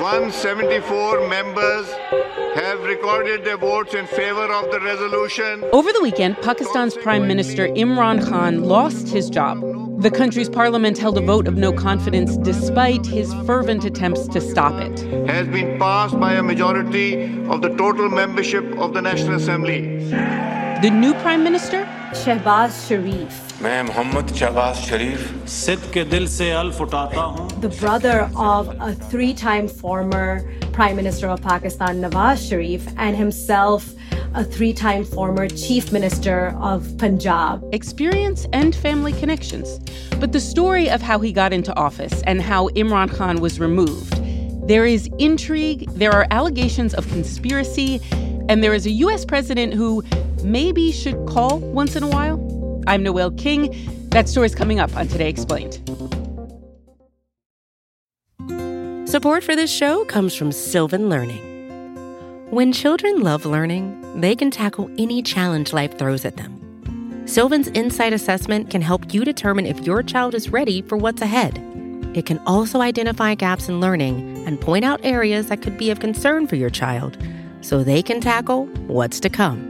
174 members have recorded their votes in favor of the resolution. Over the weekend, Pakistan's Prime Minister Imran Khan lost his job. The country's parliament held a vote of no confidence despite his fervent attempts to stop it. Has been passed by a majority of the total membership of the National Assembly. The new prime minister? Shehbaz Sharif. मैं मोहम्मद शहबाज शरीफ सिद्ध के दिल से अल्फ उठाता हूँ the brother of a three-time former Prime Minister of Pakistan, Nawaz Sharif, and himself a three-time former Chief Minister of Punjab. Experience and family connections. But the story of how he got into office and how Imran Khan was removed. There is intrigue, there are allegations of conspiracy, and there is a U.S. president who maybe should call once in a while. I'm Noel King. That story's coming up on Today Explained. Support for this show comes from Sylvan Learning. When children love learning, they can tackle any challenge life throws at them. Sylvan's Insight Assessment can help you determine if your child is ready for what's ahead. It can also identify gaps in learning and point out areas that could be of concern for your child so they can tackle what's to come.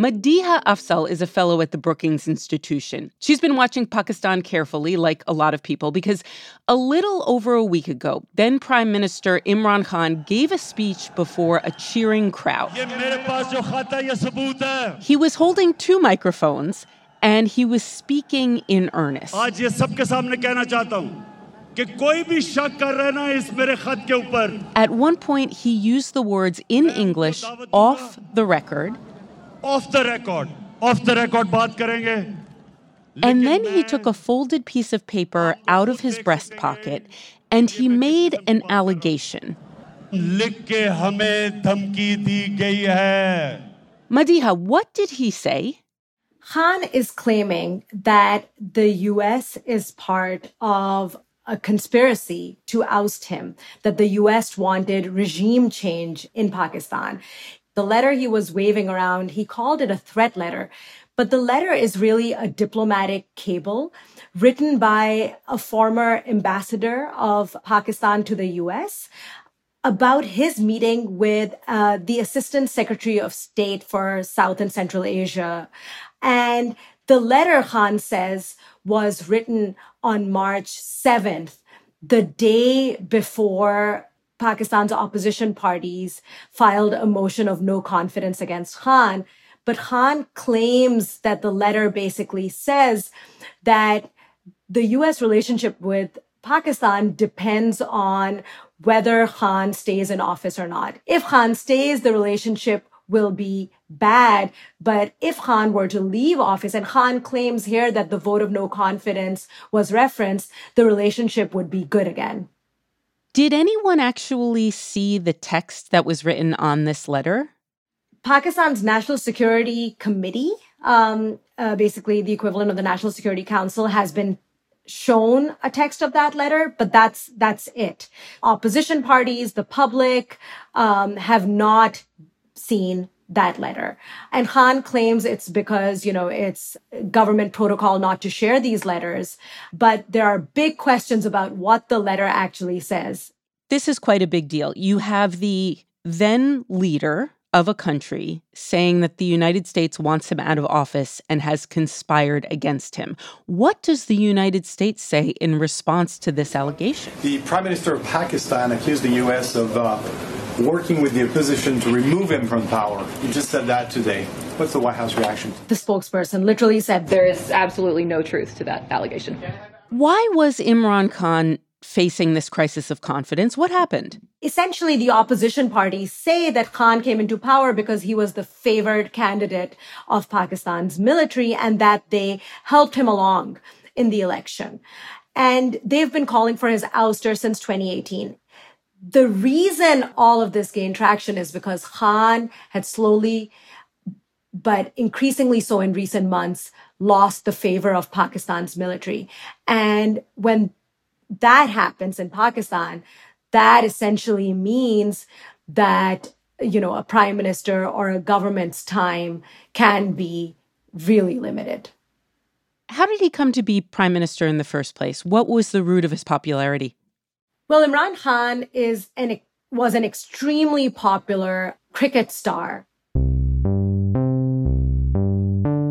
Madiha Afzal is a fellow at the Brookings Institution. She's been watching Pakistan carefully, like a lot of people, because a little over a week ago, then Prime Minister Imran Khan gave a speech before a cheering crowd. He was holding two microphones and he was speaking in earnest. At one point, he used the words in English off the record off the record off the record baat karenge and then he took a folded piece of paper out of his breast pocket and he made an allegation. Madiha, what did he say? Khan is claiming that the US is part of a conspiracy to oust him, that the US wanted regime change in Pakistan. The letter he was waving around, he called it a threat letter. But the letter is really a diplomatic cable written by a former ambassador of Pakistan to the US about his meeting with uh, the Assistant Secretary of State for South and Central Asia. And the letter, Khan says, was written on March 7th, the day before Pakistan's opposition parties filed a motion of no confidence against Khan. But Khan claims that the letter basically says that the US relationship with Pakistan depends on whether Khan stays in office or not. If Khan stays, the relationship will be bad. But if Khan were to leave office, and Khan claims here that the vote of no confidence was referenced, the relationship would be good again. Did anyone actually see the text that was written on this letter? Pakistan's National Security Committee, um, uh, basically the equivalent of the National Security Council, has been shown a text of that letter, but that's that's it. Opposition parties, the public, um, have not seen that letter. And Khan claims it's because, you know, it's government protocol not to share these letters. But there are big questions about what the letter actually says. This is quite a big deal. You have the then leader of a country saying that the United States wants him out of office and has conspired against him. What does the United States say in response to this allegation? The Prime Minister of Pakistan accused the U.S. of uh, working with the opposition to remove him from power. You just said that today. What's the White House reaction? The spokesperson literally said there is absolutely no truth to that allegation. Why was Imran Khan facing this crisis of confidence? What happened? Essentially, the opposition parties say that Khan came into power because he was the favored candidate of Pakistan's military and that they helped him along in the election. And they've been calling for his ouster since 2018 the reason all of this gained traction is because Khan had slowly, but increasingly so in recent months, lost the favor of Pakistan's military. And when that happens in Pakistan, that essentially means that, you know, a prime minister or a government's time can be really limited. How did he come to be prime minister in the first place? What was the root of his popularity? Well, Imran Khan is an was an extremely popular cricket star.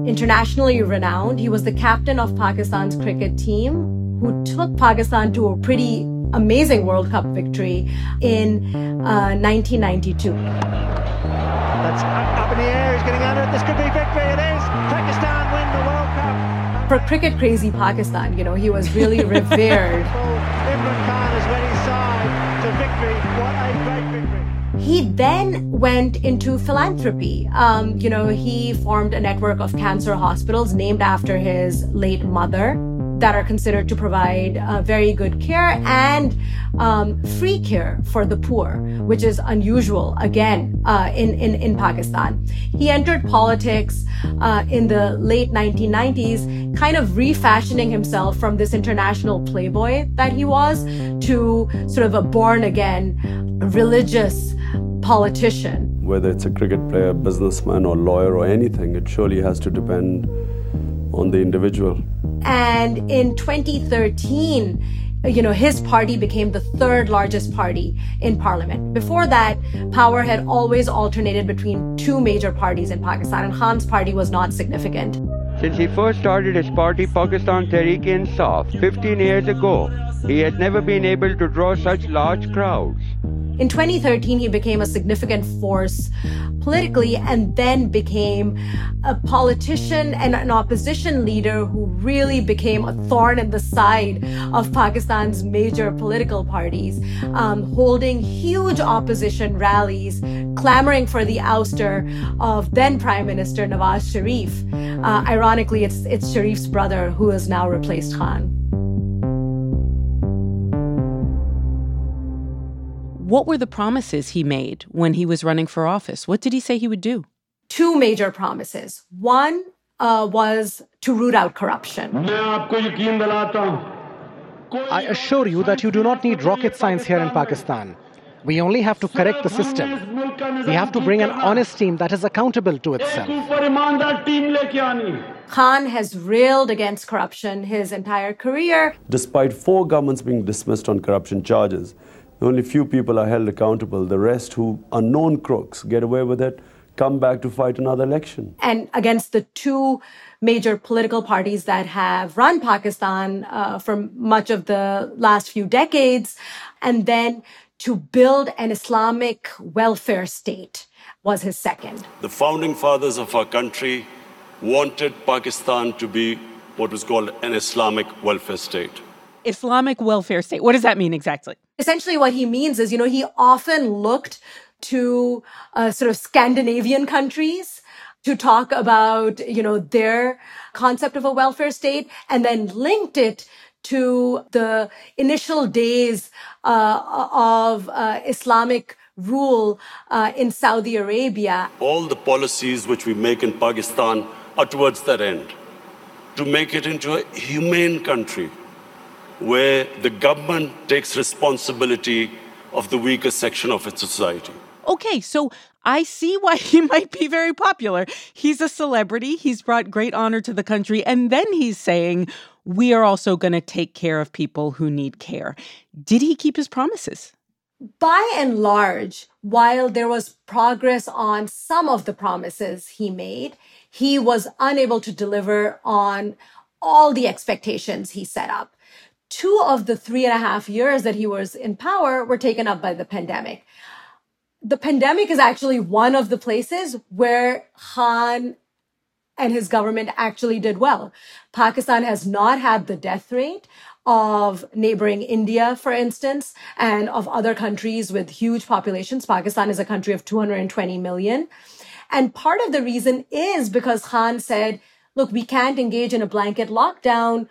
Internationally renowned, he was the captain of Pakistan's cricket team who took Pakistan to a pretty amazing World Cup victory in uh, 1992. That's up in the air. He's getting under it. This could be victory. It is. Pakistan win the World Cup. For cricket crazy Pakistan, you know, he was really revered. Imran Khan has led his side to victory. What a great victory. He then went into philanthropy. Um, you know, he formed a network of cancer hospitals named after his late mother that are considered to provide uh, very good care and um, free care for the poor, which is unusual again uh, in, in, in Pakistan. He entered politics uh, in the late 1990s, kind of refashioning himself from this international playboy that he was to sort of a born again religious politician. Whether it's a cricket player, businessman, or lawyer, or anything, it surely has to depend on the individual. And in 2013, you know, his party became the third largest party in parliament. Before that, power had always alternated between two major parties in Pakistan, and Khan's party was not significant. Since he first started his party, Pakistan Tehreek-e-Insaf, 15 years ago, he has never been able to draw such large crowds. In 2013, he became a significant force politically and then became a politician and an opposition leader who really became a thorn in the side of Pakistan's major political parties, um, holding huge opposition rallies, clamoring for the ouster of then Prime Minister Nawaz Sharif. Uh, ironically, it's, it's Sharif's brother who has now replaced Khan. What were the promises he made when he was running for office? What did he say he would do? Two major promises. One uh, was to root out corruption. I assure you that you do not need rocket science here in Pakistan. We only have to correct the system. We have to bring an honest team that is accountable to itself. Khan has railed against corruption his entire career. Despite four governments being dismissed on corruption charges, only few people are held accountable. The rest, who are known crooks, get away with it, come back to fight another election. And against the two major political parties that have run Pakistan uh, for much of the last few decades, and then to build an Islamic welfare state was his second. The founding fathers of our country wanted Pakistan to be what was called an Islamic welfare state. Islamic welfare state. What does that mean exactly? Essentially, what he means is, you know, he often looked to uh, sort of Scandinavian countries to talk about, you know, their concept of a welfare state and then linked it to the initial days uh, of uh, Islamic rule uh, in Saudi Arabia. All the policies which we make in Pakistan are towards that end to make it into a humane country where the government takes responsibility of the weaker section of its society. Okay, so I see why he might be very popular. He's a celebrity, he's brought great honor to the country, and then he's saying, we are also going to take care of people who need care. Did he keep his promises? By and large, while there was progress on some of the promises he made, he was unable to deliver on all the expectations he set up two of the three and a half years that he was in power were taken up by the pandemic. The pandemic is actually one of the places where Khan and his government actually did well. Pakistan has not had the death rate of neighboring India, for instance, and of other countries with huge populations. Pakistan is a country of 220 million. And part of the reason is because Khan said, look, we can't engage in a blanket lockdown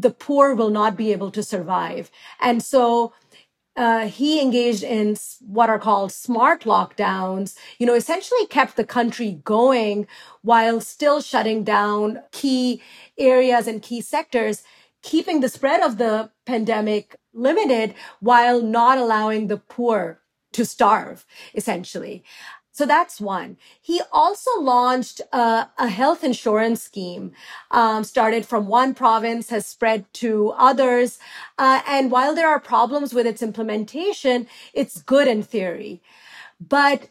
the poor will not be able to survive. And so uh, he engaged in what are called smart lockdowns, you know, essentially kept the country going while still shutting down key areas and key sectors, keeping the spread of the pandemic limited while not allowing the poor to starve, essentially. So that's one. He also launched a, a health insurance scheme, um, started from one province, has spread to others. Uh, and while there are problems with its implementation, it's good in theory. But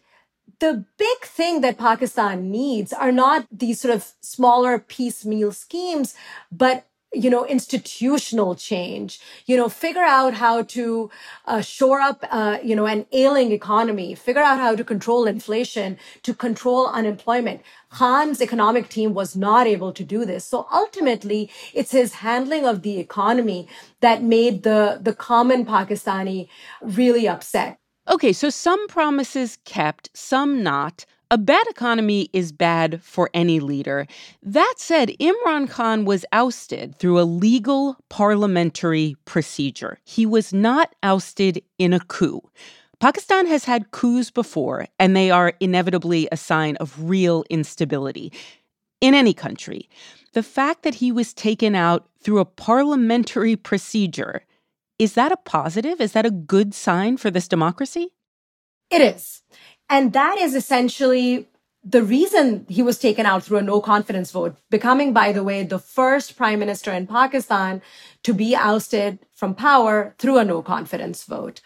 the big thing that Pakistan needs are not these sort of smaller piecemeal schemes, but you know, institutional change, you know, figure out how to uh, shore up, uh, you know, an ailing economy, figure out how to control inflation, to control unemployment. Khan's economic team was not able to do this. So ultimately, it's his handling of the economy that made the, the common Pakistani really upset. Okay, so some promises kept, some not. A bad economy is bad for any leader. That said, Imran Khan was ousted through a legal parliamentary procedure. He was not ousted in a coup. Pakistan has had coups before, and they are inevitably a sign of real instability in any country. The fact that he was taken out through a parliamentary procedure, is that a positive? Is that a good sign for this democracy? It is. And that is essentially the reason he was taken out through a no confidence vote, becoming, by the way, the first prime minister in Pakistan to be ousted from power through a no confidence vote.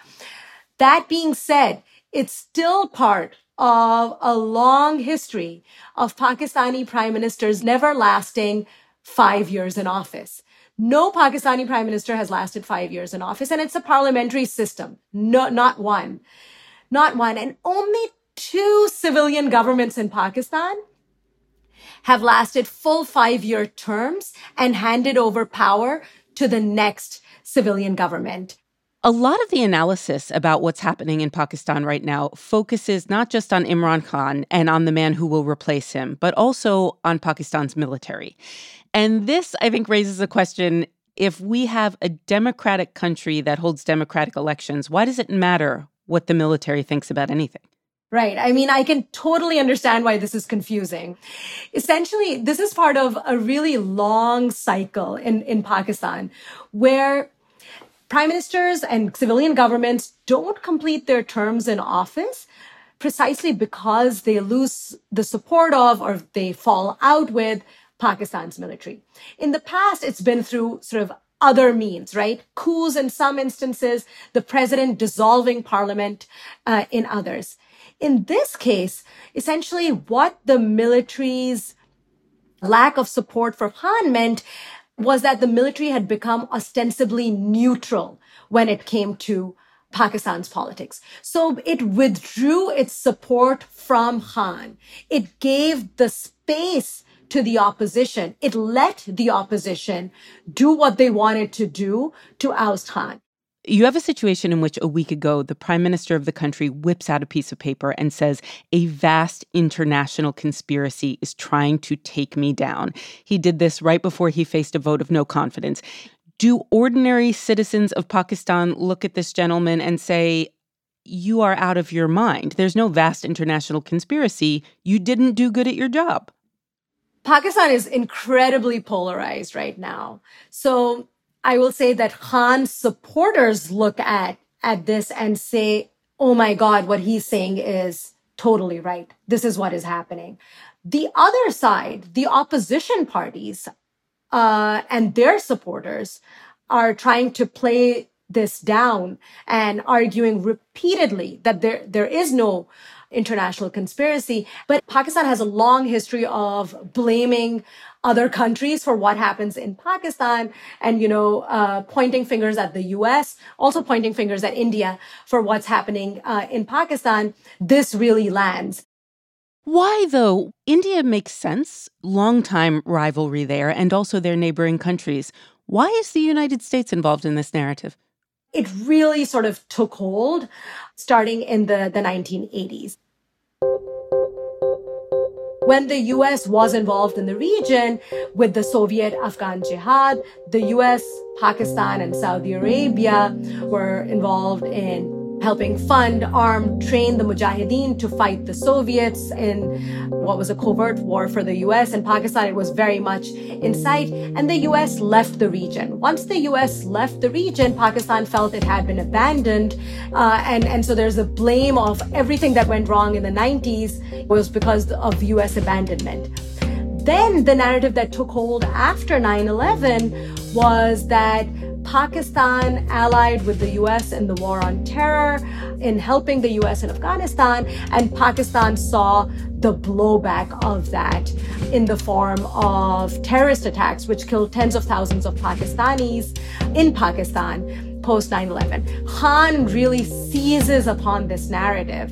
That being said, it's still part of a long history of Pakistani prime ministers never lasting five years in office. No Pakistani prime minister has lasted five years in office, and it's a parliamentary system. No, not one not one, and only two civilian governments in Pakistan have lasted full five year terms and handed over power to the next civilian government. A lot of the analysis about what's happening in Pakistan right now focuses not just on Imran Khan and on the man who will replace him, but also on Pakistan's military. And this, I think, raises a question if we have a democratic country that holds democratic elections, why does it matter what the military thinks about anything. Right. I mean, I can totally understand why this is confusing. Essentially, this is part of a really long cycle in, in Pakistan where prime ministers and civilian governments don't complete their terms in office precisely because they lose the support of or they fall out with Pakistan's military. In the past, it's been through sort of other means, right? Coups in some instances, the president dissolving parliament uh, in others. In this case, essentially what the military's lack of support for Khan meant was that the military had become ostensibly neutral when it came to Pakistan's politics. So it withdrew its support from Khan. It gave the space to the opposition. It let the opposition do what they wanted to do to oust Khan. You have a situation in which a week ago, the prime minister of the country whips out a piece of paper and says, A vast international conspiracy is trying to take me down. He did this right before he faced a vote of no confidence. Do ordinary citizens of Pakistan look at this gentleman and say, You are out of your mind? There's no vast international conspiracy. You didn't do good at your job. Pakistan is incredibly polarized right now. So I will say that Khan's supporters look at, at this and say, Oh my God, what he's saying is totally right. This is what is happening. The other side, the opposition parties, uh, and their supporters are trying to play this down and arguing repeatedly that there, there is no international conspiracy. But Pakistan has a long history of blaming other countries for what happens in Pakistan and, you know, uh, pointing fingers at the US, also pointing fingers at India for what's happening uh, in Pakistan. This really lands. Why, though? India makes sense. Longtime rivalry there, and also their neighboring countries. Why is the United States involved in this narrative? It really sort of took hold starting in the, the 1980s. When the US was involved in the region with the Soviet Afghan Jihad, the US, Pakistan, and Saudi Arabia were involved in helping fund, arm, train the Mujahideen to fight the Soviets in what was a covert war for the US and Pakistan. It was very much in sight. And the US left the region. Once the US left the region, Pakistan felt it had been abandoned. Uh, and, and so there's a blame of everything that went wrong in the 90s was because of US abandonment. Then the narrative that took hold after 9 11 was that Pakistan allied with the US in the war on terror, in helping the US in Afghanistan, and Pakistan saw the blowback of that in the form of terrorist attacks, which killed tens of thousands of Pakistanis in Pakistan post 9 11. Khan really seizes upon this narrative.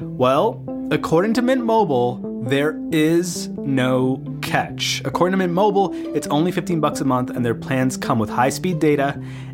Well, according to Mint Mobile, there is no catch. According to Mint Mobile, it's only 15 bucks a month and their plans come with high-speed data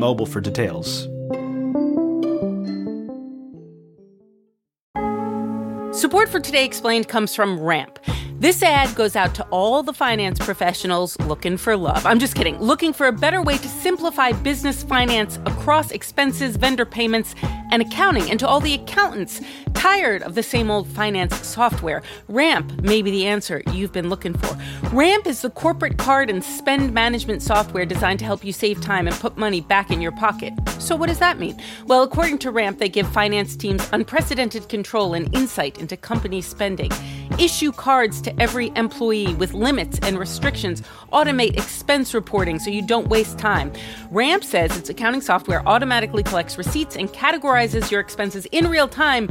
Mobile for details. Support for Today Explained comes from Ramp. This ad goes out to all the finance professionals looking for love. I'm just kidding. Looking for a better way to simplify business finance across expenses, vendor payments, and accounting. And to all the accountants tired of the same old finance software, Ramp may be the answer you've been looking for. Ramp is the corporate card and spend management software designed to help you save time and put money back in your pocket. So, what does that mean? Well, according to Ramp, they give finance teams unprecedented control and insight into company spending, issue cards to every employee with limits and restrictions, automate expense reporting so you don't waste time. Ramp says its accounting software automatically collects receipts and categorizes your expenses in real time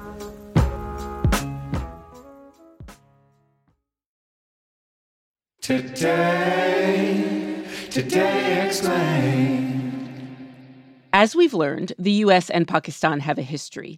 Today, today. As we've learned, the US and Pakistan have a history.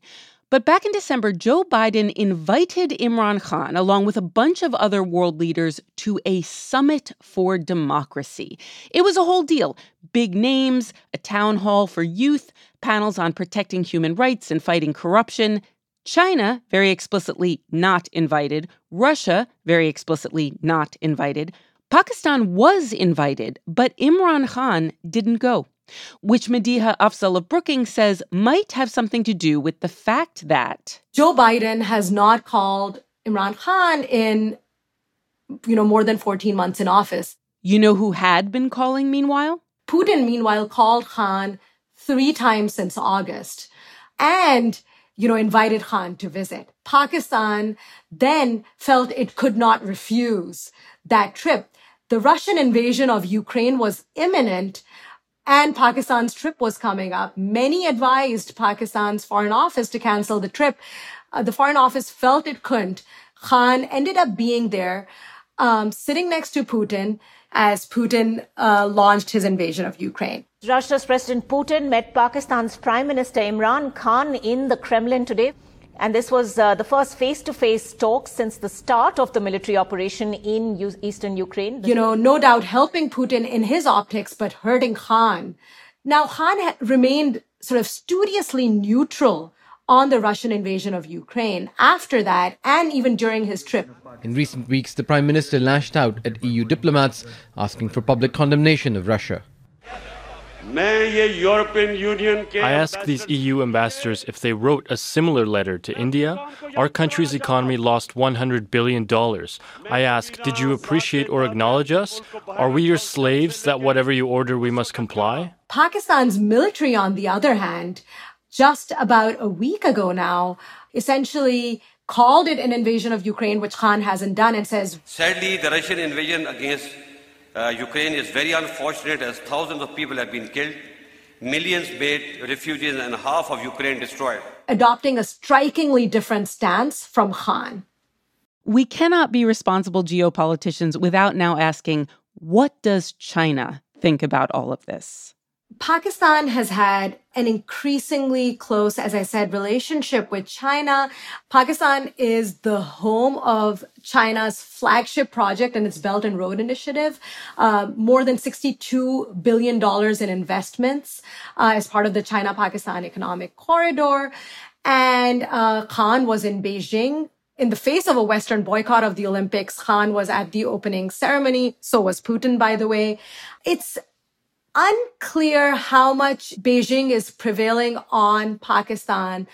But back in December, Joe Biden invited Imran Khan, along with a bunch of other world leaders, to a summit for democracy. It was a whole deal big names, a town hall for youth, panels on protecting human rights and fighting corruption. China, very explicitly not invited. Russia, very explicitly not invited. Pakistan was invited, but Imran Khan didn't go, which Madiha Afzal of Brookings says might have something to do with the fact that Joe Biden has not called Imran Khan in, you know, more than 14 months in office. You know who had been calling meanwhile? Putin, meanwhile, called Khan three times since August. And you know, invited Khan to visit. Pakistan then felt it could not refuse that trip. The Russian invasion of Ukraine was imminent, and Pakistan's trip was coming up. Many advised Pakistan's foreign office to cancel the trip. Uh, the foreign office felt it couldn't. Khan ended up being there, um, sitting next to Putin as Putin uh, launched his invasion of Ukraine. Russia's President Putin met Pakistan's Prime Minister Imran Khan in the Kremlin today. And this was uh, the first face to face talk since the start of the military operation in U- eastern Ukraine. You know, no doubt helping Putin in his optics, but hurting Khan. Now, Khan ha- remained sort of studiously neutral on the Russian invasion of Ukraine after that, and even during his trip. In recent weeks, the Prime Minister lashed out at EU diplomats, asking for public condemnation of Russia. I asked these EU ambassadors if they wrote a similar letter to India. Our country's economy lost $100 billion. I asked, Did you appreciate or acknowledge us? Are we your slaves that whatever you order we must comply? Pakistan's military, on the other hand, just about a week ago now, essentially called it an invasion of Ukraine, which Khan hasn't done, and says, Sadly, the Russian invasion against uh, Ukraine is very unfortunate as thousands of people have been killed, millions made refugees, and half of Ukraine destroyed. Adopting a strikingly different stance from Khan. We cannot be responsible geopoliticians without now asking what does China think about all of this? Pakistan has had an increasingly close, as I said, relationship with China. Pakistan is the home of China's flagship project and its Belt and Road Initiative. Uh, more than $62 billion in investments uh, as part of the China-Pakistan Economic Corridor. And uh, Khan was in Beijing in the face of a Western boycott of the Olympics, Khan was at the opening ceremony. So was Putin, by the way. It's unclear how much Beijing is prevailing on Pakistan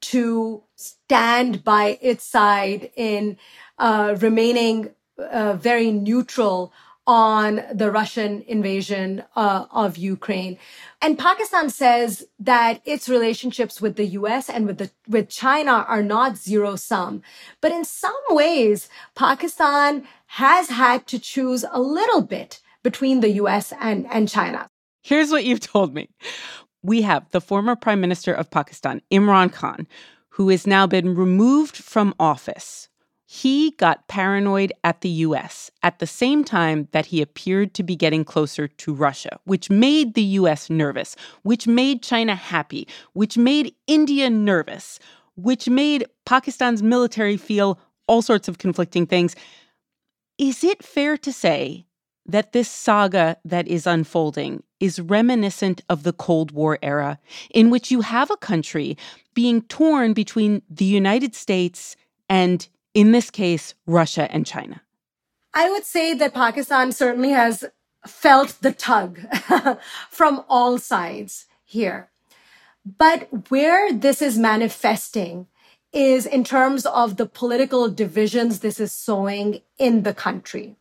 to stand by its side in uh, remaining uh, very neutral on the Russian invasion uh, of Ukraine. And Pakistan says that its relationships with the US and with the with China are not zero sum. But in some ways, Pakistan has had to choose a little bit between the US and, and China. Here's what you've told me. We have the former Prime Minister of Pakistan, Imran Khan, who has now been removed from office. He got paranoid at the US at the same time that he appeared to be getting closer to Russia, which made the US nervous, which made China happy, which made India nervous, which made Pakistan's military feel all sorts of conflicting things. Is it fair to say that this saga that is unfolding is reminiscent of the Cold War era, in which you have a country being torn between the United States and, in this case, Russia and China? I would say that Pakistan certainly has felt the tug from all sides here. But where this is manifesting is in terms of the political divisions this is sowing in the country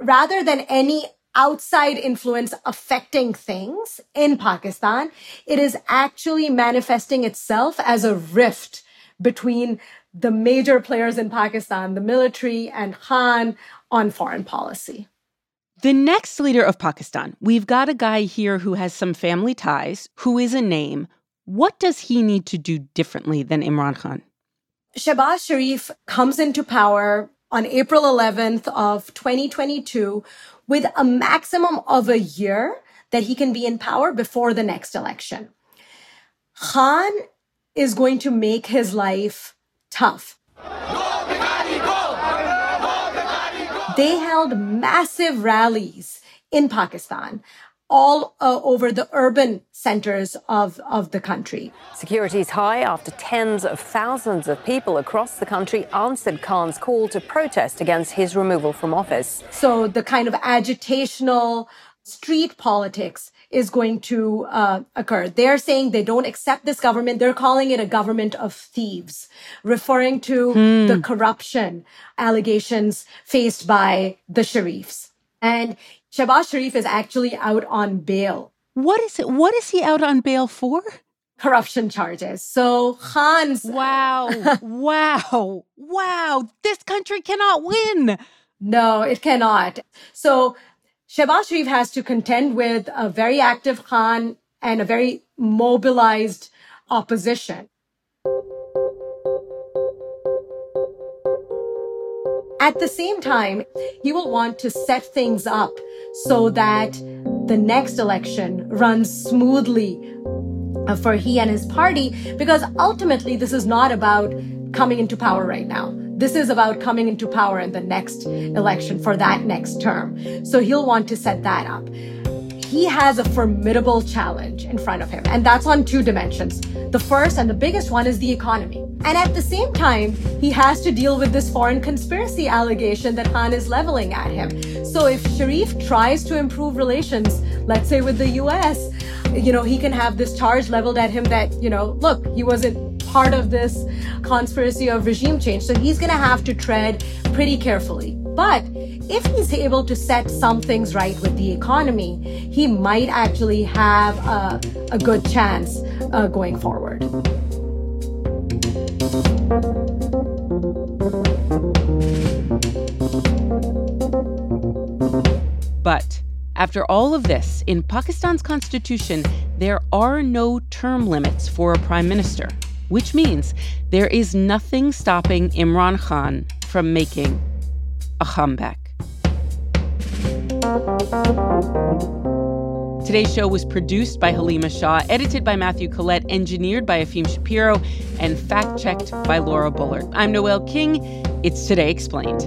rather than any outside influence affecting things in Pakistan, it is actually manifesting itself as a rift between the major players in Pakistan, the military and Khan on foreign policy. The next leader of Pakistan, we've got a guy here who has some family ties, who is a name. What does he need to do differently than Imran Khan? Shehbaz Sharif comes into power on April 11th of 2022 with a maximum of a year that he can be in power before the next election. Khan is going to make his life tough. They held massive rallies in Pakistan all uh, over the urban centers of, of the country. Security is high after tens of thousands of people across the country answered Khan's call to protest against his removal from office. So the kind of agitational street politics is going to uh, occur. They're saying they don't accept this government. They're calling it a government of thieves, referring to hmm. the corruption allegations faced by the Sharifs. And Shehbaz Sharif is actually out on bail. What is it? What is he out on bail for? Corruption charges. So Khan's. Wow. wow. Wow. This country cannot win. No, it cannot. So Shehbaz Sharif has to contend with a very active Khan and a very mobilized opposition. At the same time, he will want to set things up so that the next election runs smoothly uh, for he and his party, because ultimately this is not about coming into power right now. This is about coming into power in the next election for that next term. So he'll want to set that up. He has a formidable challenge in front of him, and that's on two dimensions. The first and the biggest one is the economy. And at the same time, he has to deal with this foreign conspiracy allegation that Khan is leveling at him. So if Sharif tries to improve relations, let's say with the US, you know, he can have this charge leveled at him that, you know, look, he wasn't part of this conspiracy of regime change. So he's going to have to tread pretty carefully. But if he's able to set some things right with the economy, he might actually have a, a good chance uh, going forward. But after all of this, in Pakistan's constitution, there are no term limits for a prime minister which means there is nothing stopping Imran Khan from making a comeback. Today's show was produced by Halima Shah, edited by Matthew Collette, engineered by Efim Shapiro, and fact checked by Laura Bullard. I'm Noel King. It's Today Explained.